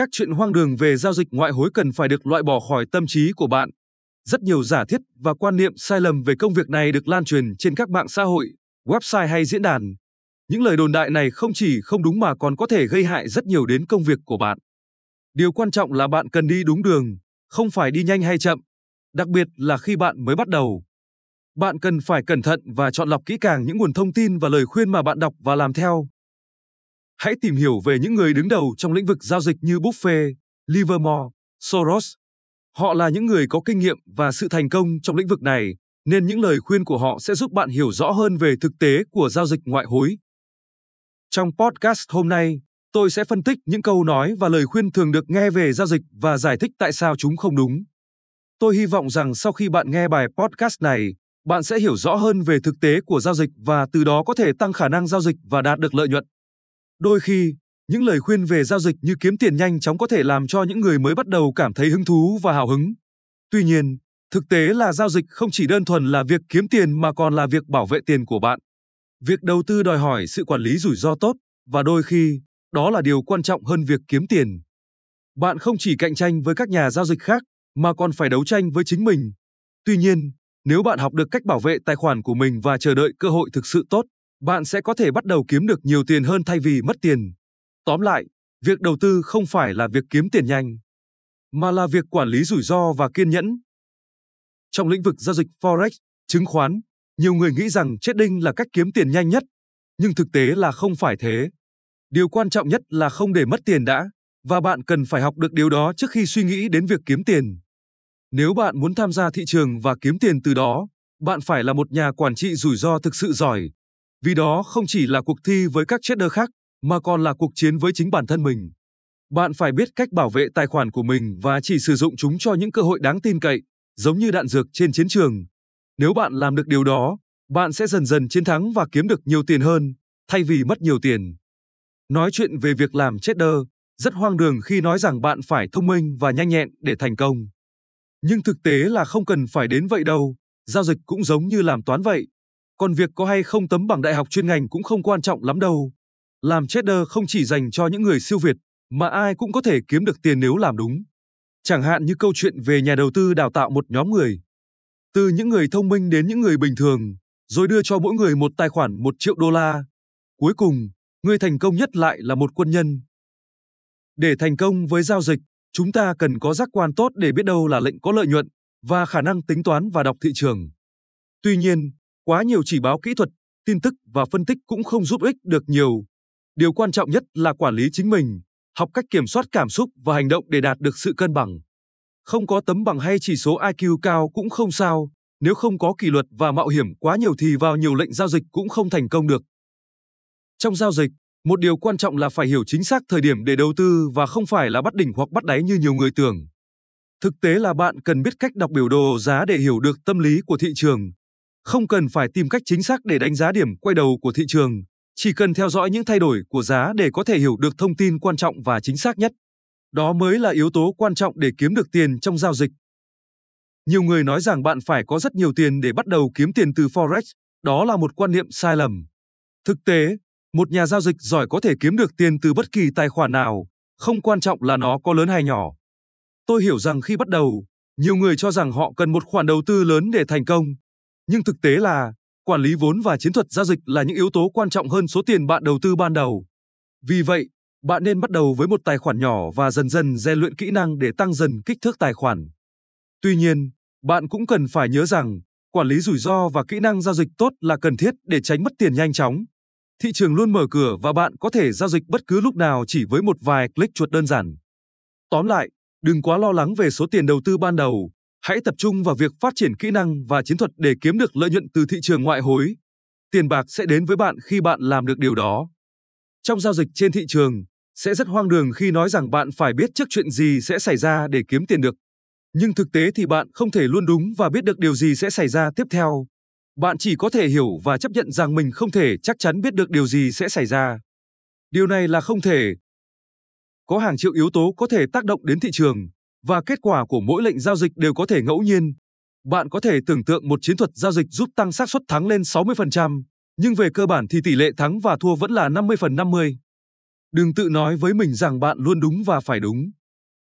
các chuyện hoang đường về giao dịch ngoại hối cần phải được loại bỏ khỏi tâm trí của bạn. Rất nhiều giả thiết và quan niệm sai lầm về công việc này được lan truyền trên các mạng xã hội, website hay diễn đàn. Những lời đồn đại này không chỉ không đúng mà còn có thể gây hại rất nhiều đến công việc của bạn. Điều quan trọng là bạn cần đi đúng đường, không phải đi nhanh hay chậm, đặc biệt là khi bạn mới bắt đầu. Bạn cần phải cẩn thận và chọn lọc kỹ càng những nguồn thông tin và lời khuyên mà bạn đọc và làm theo. Hãy tìm hiểu về những người đứng đầu trong lĩnh vực giao dịch như Buffett, Livermore, Soros. Họ là những người có kinh nghiệm và sự thành công trong lĩnh vực này, nên những lời khuyên của họ sẽ giúp bạn hiểu rõ hơn về thực tế của giao dịch ngoại hối. Trong podcast hôm nay, tôi sẽ phân tích những câu nói và lời khuyên thường được nghe về giao dịch và giải thích tại sao chúng không đúng. Tôi hy vọng rằng sau khi bạn nghe bài podcast này, bạn sẽ hiểu rõ hơn về thực tế của giao dịch và từ đó có thể tăng khả năng giao dịch và đạt được lợi nhuận. Đôi khi, những lời khuyên về giao dịch như kiếm tiền nhanh chóng có thể làm cho những người mới bắt đầu cảm thấy hứng thú và hào hứng. Tuy nhiên, thực tế là giao dịch không chỉ đơn thuần là việc kiếm tiền mà còn là việc bảo vệ tiền của bạn. Việc đầu tư đòi hỏi sự quản lý rủi ro tốt và đôi khi, đó là điều quan trọng hơn việc kiếm tiền. Bạn không chỉ cạnh tranh với các nhà giao dịch khác mà còn phải đấu tranh với chính mình. Tuy nhiên, nếu bạn học được cách bảo vệ tài khoản của mình và chờ đợi cơ hội thực sự tốt, bạn sẽ có thể bắt đầu kiếm được nhiều tiền hơn thay vì mất tiền. Tóm lại, việc đầu tư không phải là việc kiếm tiền nhanh, mà là việc quản lý rủi ro và kiên nhẫn. Trong lĩnh vực giao dịch forex, chứng khoán, nhiều người nghĩ rằng trading là cách kiếm tiền nhanh nhất, nhưng thực tế là không phải thế. Điều quan trọng nhất là không để mất tiền đã, và bạn cần phải học được điều đó trước khi suy nghĩ đến việc kiếm tiền. Nếu bạn muốn tham gia thị trường và kiếm tiền từ đó, bạn phải là một nhà quản trị rủi ro thực sự giỏi. Vì đó không chỉ là cuộc thi với các trader khác, mà còn là cuộc chiến với chính bản thân mình. Bạn phải biết cách bảo vệ tài khoản của mình và chỉ sử dụng chúng cho những cơ hội đáng tin cậy, giống như đạn dược trên chiến trường. Nếu bạn làm được điều đó, bạn sẽ dần dần chiến thắng và kiếm được nhiều tiền hơn, thay vì mất nhiều tiền. Nói chuyện về việc làm trader rất hoang đường khi nói rằng bạn phải thông minh và nhanh nhẹn để thành công. Nhưng thực tế là không cần phải đến vậy đâu, giao dịch cũng giống như làm toán vậy. Còn việc có hay không tấm bằng đại học chuyên ngành cũng không quan trọng lắm đâu. Làm trader không chỉ dành cho những người siêu việt, mà ai cũng có thể kiếm được tiền nếu làm đúng. Chẳng hạn như câu chuyện về nhà đầu tư đào tạo một nhóm người. Từ những người thông minh đến những người bình thường, rồi đưa cho mỗi người một tài khoản một triệu đô la. Cuối cùng, người thành công nhất lại là một quân nhân. Để thành công với giao dịch, chúng ta cần có giác quan tốt để biết đâu là lệnh có lợi nhuận và khả năng tính toán và đọc thị trường. Tuy nhiên, quá nhiều chỉ báo kỹ thuật, tin tức và phân tích cũng không giúp ích được nhiều. Điều quan trọng nhất là quản lý chính mình, học cách kiểm soát cảm xúc và hành động để đạt được sự cân bằng. Không có tấm bằng hay chỉ số IQ cao cũng không sao, nếu không có kỷ luật và mạo hiểm quá nhiều thì vào nhiều lệnh giao dịch cũng không thành công được. Trong giao dịch, một điều quan trọng là phải hiểu chính xác thời điểm để đầu tư và không phải là bắt đỉnh hoặc bắt đáy như nhiều người tưởng. Thực tế là bạn cần biết cách đọc biểu đồ giá để hiểu được tâm lý của thị trường. Không cần phải tìm cách chính xác để đánh giá điểm quay đầu của thị trường, chỉ cần theo dõi những thay đổi của giá để có thể hiểu được thông tin quan trọng và chính xác nhất. Đó mới là yếu tố quan trọng để kiếm được tiền trong giao dịch. Nhiều người nói rằng bạn phải có rất nhiều tiền để bắt đầu kiếm tiền từ forex, đó là một quan niệm sai lầm. Thực tế, một nhà giao dịch giỏi có thể kiếm được tiền từ bất kỳ tài khoản nào, không quan trọng là nó có lớn hay nhỏ. Tôi hiểu rằng khi bắt đầu, nhiều người cho rằng họ cần một khoản đầu tư lớn để thành công, nhưng thực tế là quản lý vốn và chiến thuật giao dịch là những yếu tố quan trọng hơn số tiền bạn đầu tư ban đầu. Vì vậy, bạn nên bắt đầu với một tài khoản nhỏ và dần dần rèn luyện kỹ năng để tăng dần kích thước tài khoản. Tuy nhiên, bạn cũng cần phải nhớ rằng quản lý rủi ro và kỹ năng giao dịch tốt là cần thiết để tránh mất tiền nhanh chóng. Thị trường luôn mở cửa và bạn có thể giao dịch bất cứ lúc nào chỉ với một vài click chuột đơn giản. Tóm lại, đừng quá lo lắng về số tiền đầu tư ban đầu, hãy tập trung vào việc phát triển kỹ năng và chiến thuật để kiếm được lợi nhuận từ thị trường ngoại hối. Tiền bạc sẽ đến với bạn khi bạn làm được điều đó. Trong giao dịch trên thị trường, sẽ rất hoang đường khi nói rằng bạn phải biết trước chuyện gì sẽ xảy ra để kiếm tiền được. Nhưng thực tế thì bạn không thể luôn đúng và biết được điều gì sẽ xảy ra tiếp theo. Bạn chỉ có thể hiểu và chấp nhận rằng mình không thể chắc chắn biết được điều gì sẽ xảy ra. Điều này là không thể. Có hàng triệu yếu tố có thể tác động đến thị trường, và kết quả của mỗi lệnh giao dịch đều có thể ngẫu nhiên. Bạn có thể tưởng tượng một chiến thuật giao dịch giúp tăng xác suất thắng lên 60%, nhưng về cơ bản thì tỷ lệ thắng và thua vẫn là 50 phần 50. Đừng tự nói với mình rằng bạn luôn đúng và phải đúng.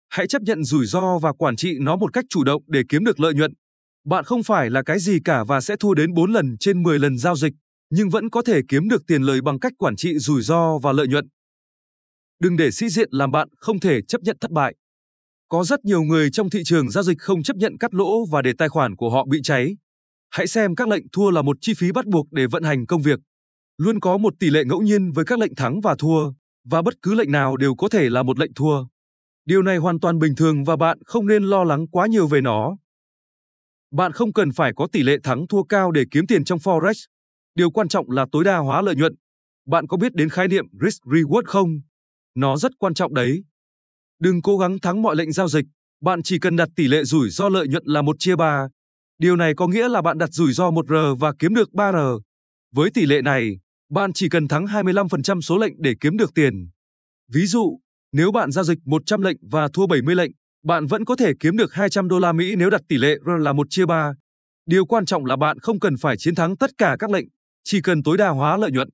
Hãy chấp nhận rủi ro và quản trị nó một cách chủ động để kiếm được lợi nhuận. Bạn không phải là cái gì cả và sẽ thua đến 4 lần trên 10 lần giao dịch, nhưng vẫn có thể kiếm được tiền lời bằng cách quản trị rủi ro và lợi nhuận. Đừng để sĩ diện làm bạn không thể chấp nhận thất bại. Có rất nhiều người trong thị trường giao dịch không chấp nhận cắt lỗ và để tài khoản của họ bị cháy. Hãy xem các lệnh thua là một chi phí bắt buộc để vận hành công việc. Luôn có một tỷ lệ ngẫu nhiên với các lệnh thắng và thua, và bất cứ lệnh nào đều có thể là một lệnh thua. Điều này hoàn toàn bình thường và bạn không nên lo lắng quá nhiều về nó. Bạn không cần phải có tỷ lệ thắng thua cao để kiếm tiền trong Forex. Điều quan trọng là tối đa hóa lợi nhuận. Bạn có biết đến khái niệm risk reward không? Nó rất quan trọng đấy. Đừng cố gắng thắng mọi lệnh giao dịch, bạn chỉ cần đặt tỷ lệ rủi ro lợi nhuận là 1 chia 3. Điều này có nghĩa là bạn đặt rủi ro 1R và kiếm được 3R. Với tỷ lệ này, bạn chỉ cần thắng 25% số lệnh để kiếm được tiền. Ví dụ, nếu bạn giao dịch 100 lệnh và thua 70 lệnh, bạn vẫn có thể kiếm được 200 đô la Mỹ nếu đặt tỷ lệ R là 1 chia 3. Điều quan trọng là bạn không cần phải chiến thắng tất cả các lệnh, chỉ cần tối đa hóa lợi nhuận.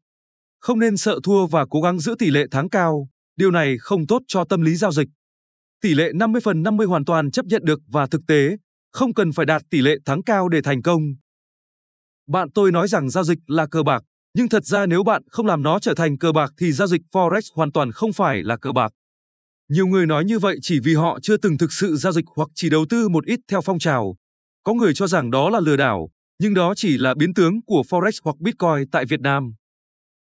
Không nên sợ thua và cố gắng giữ tỷ lệ thắng cao, điều này không tốt cho tâm lý giao dịch. Tỷ lệ 50 phần 50 hoàn toàn chấp nhận được và thực tế, không cần phải đạt tỷ lệ thắng cao để thành công. Bạn tôi nói rằng giao dịch là cờ bạc, nhưng thật ra nếu bạn không làm nó trở thành cờ bạc thì giao dịch Forex hoàn toàn không phải là cờ bạc. Nhiều người nói như vậy chỉ vì họ chưa từng thực sự giao dịch hoặc chỉ đầu tư một ít theo phong trào. Có người cho rằng đó là lừa đảo, nhưng đó chỉ là biến tướng của Forex hoặc Bitcoin tại Việt Nam.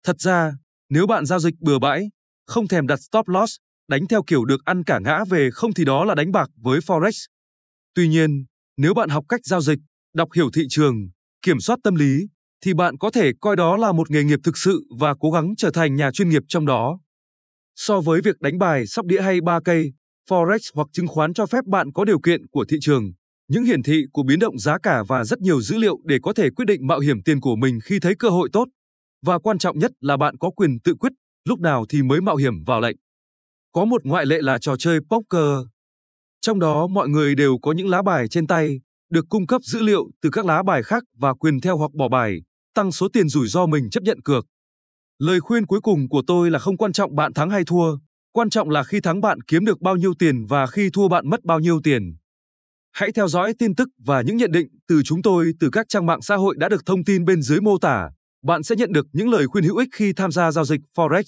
Thật ra, nếu bạn giao dịch bừa bãi, không thèm đặt stop loss, đánh theo kiểu được ăn cả ngã về không thì đó là đánh bạc với Forex. Tuy nhiên, nếu bạn học cách giao dịch, đọc hiểu thị trường, kiểm soát tâm lý, thì bạn có thể coi đó là một nghề nghiệp thực sự và cố gắng trở thành nhà chuyên nghiệp trong đó. So với việc đánh bài, sóc đĩa hay ba cây, Forex hoặc chứng khoán cho phép bạn có điều kiện của thị trường, những hiển thị của biến động giá cả và rất nhiều dữ liệu để có thể quyết định mạo hiểm tiền của mình khi thấy cơ hội tốt. Và quan trọng nhất là bạn có quyền tự quyết lúc nào thì mới mạo hiểm vào lệnh. Có một ngoại lệ là trò chơi poker. Trong đó mọi người đều có những lá bài trên tay, được cung cấp dữ liệu từ các lá bài khác và quyền theo hoặc bỏ bài, tăng số tiền rủi ro mình chấp nhận cược. Lời khuyên cuối cùng của tôi là không quan trọng bạn thắng hay thua, quan trọng là khi thắng bạn kiếm được bao nhiêu tiền và khi thua bạn mất bao nhiêu tiền. Hãy theo dõi tin tức và những nhận định từ chúng tôi từ các trang mạng xã hội đã được thông tin bên dưới mô tả. Bạn sẽ nhận được những lời khuyên hữu ích khi tham gia giao dịch Forex.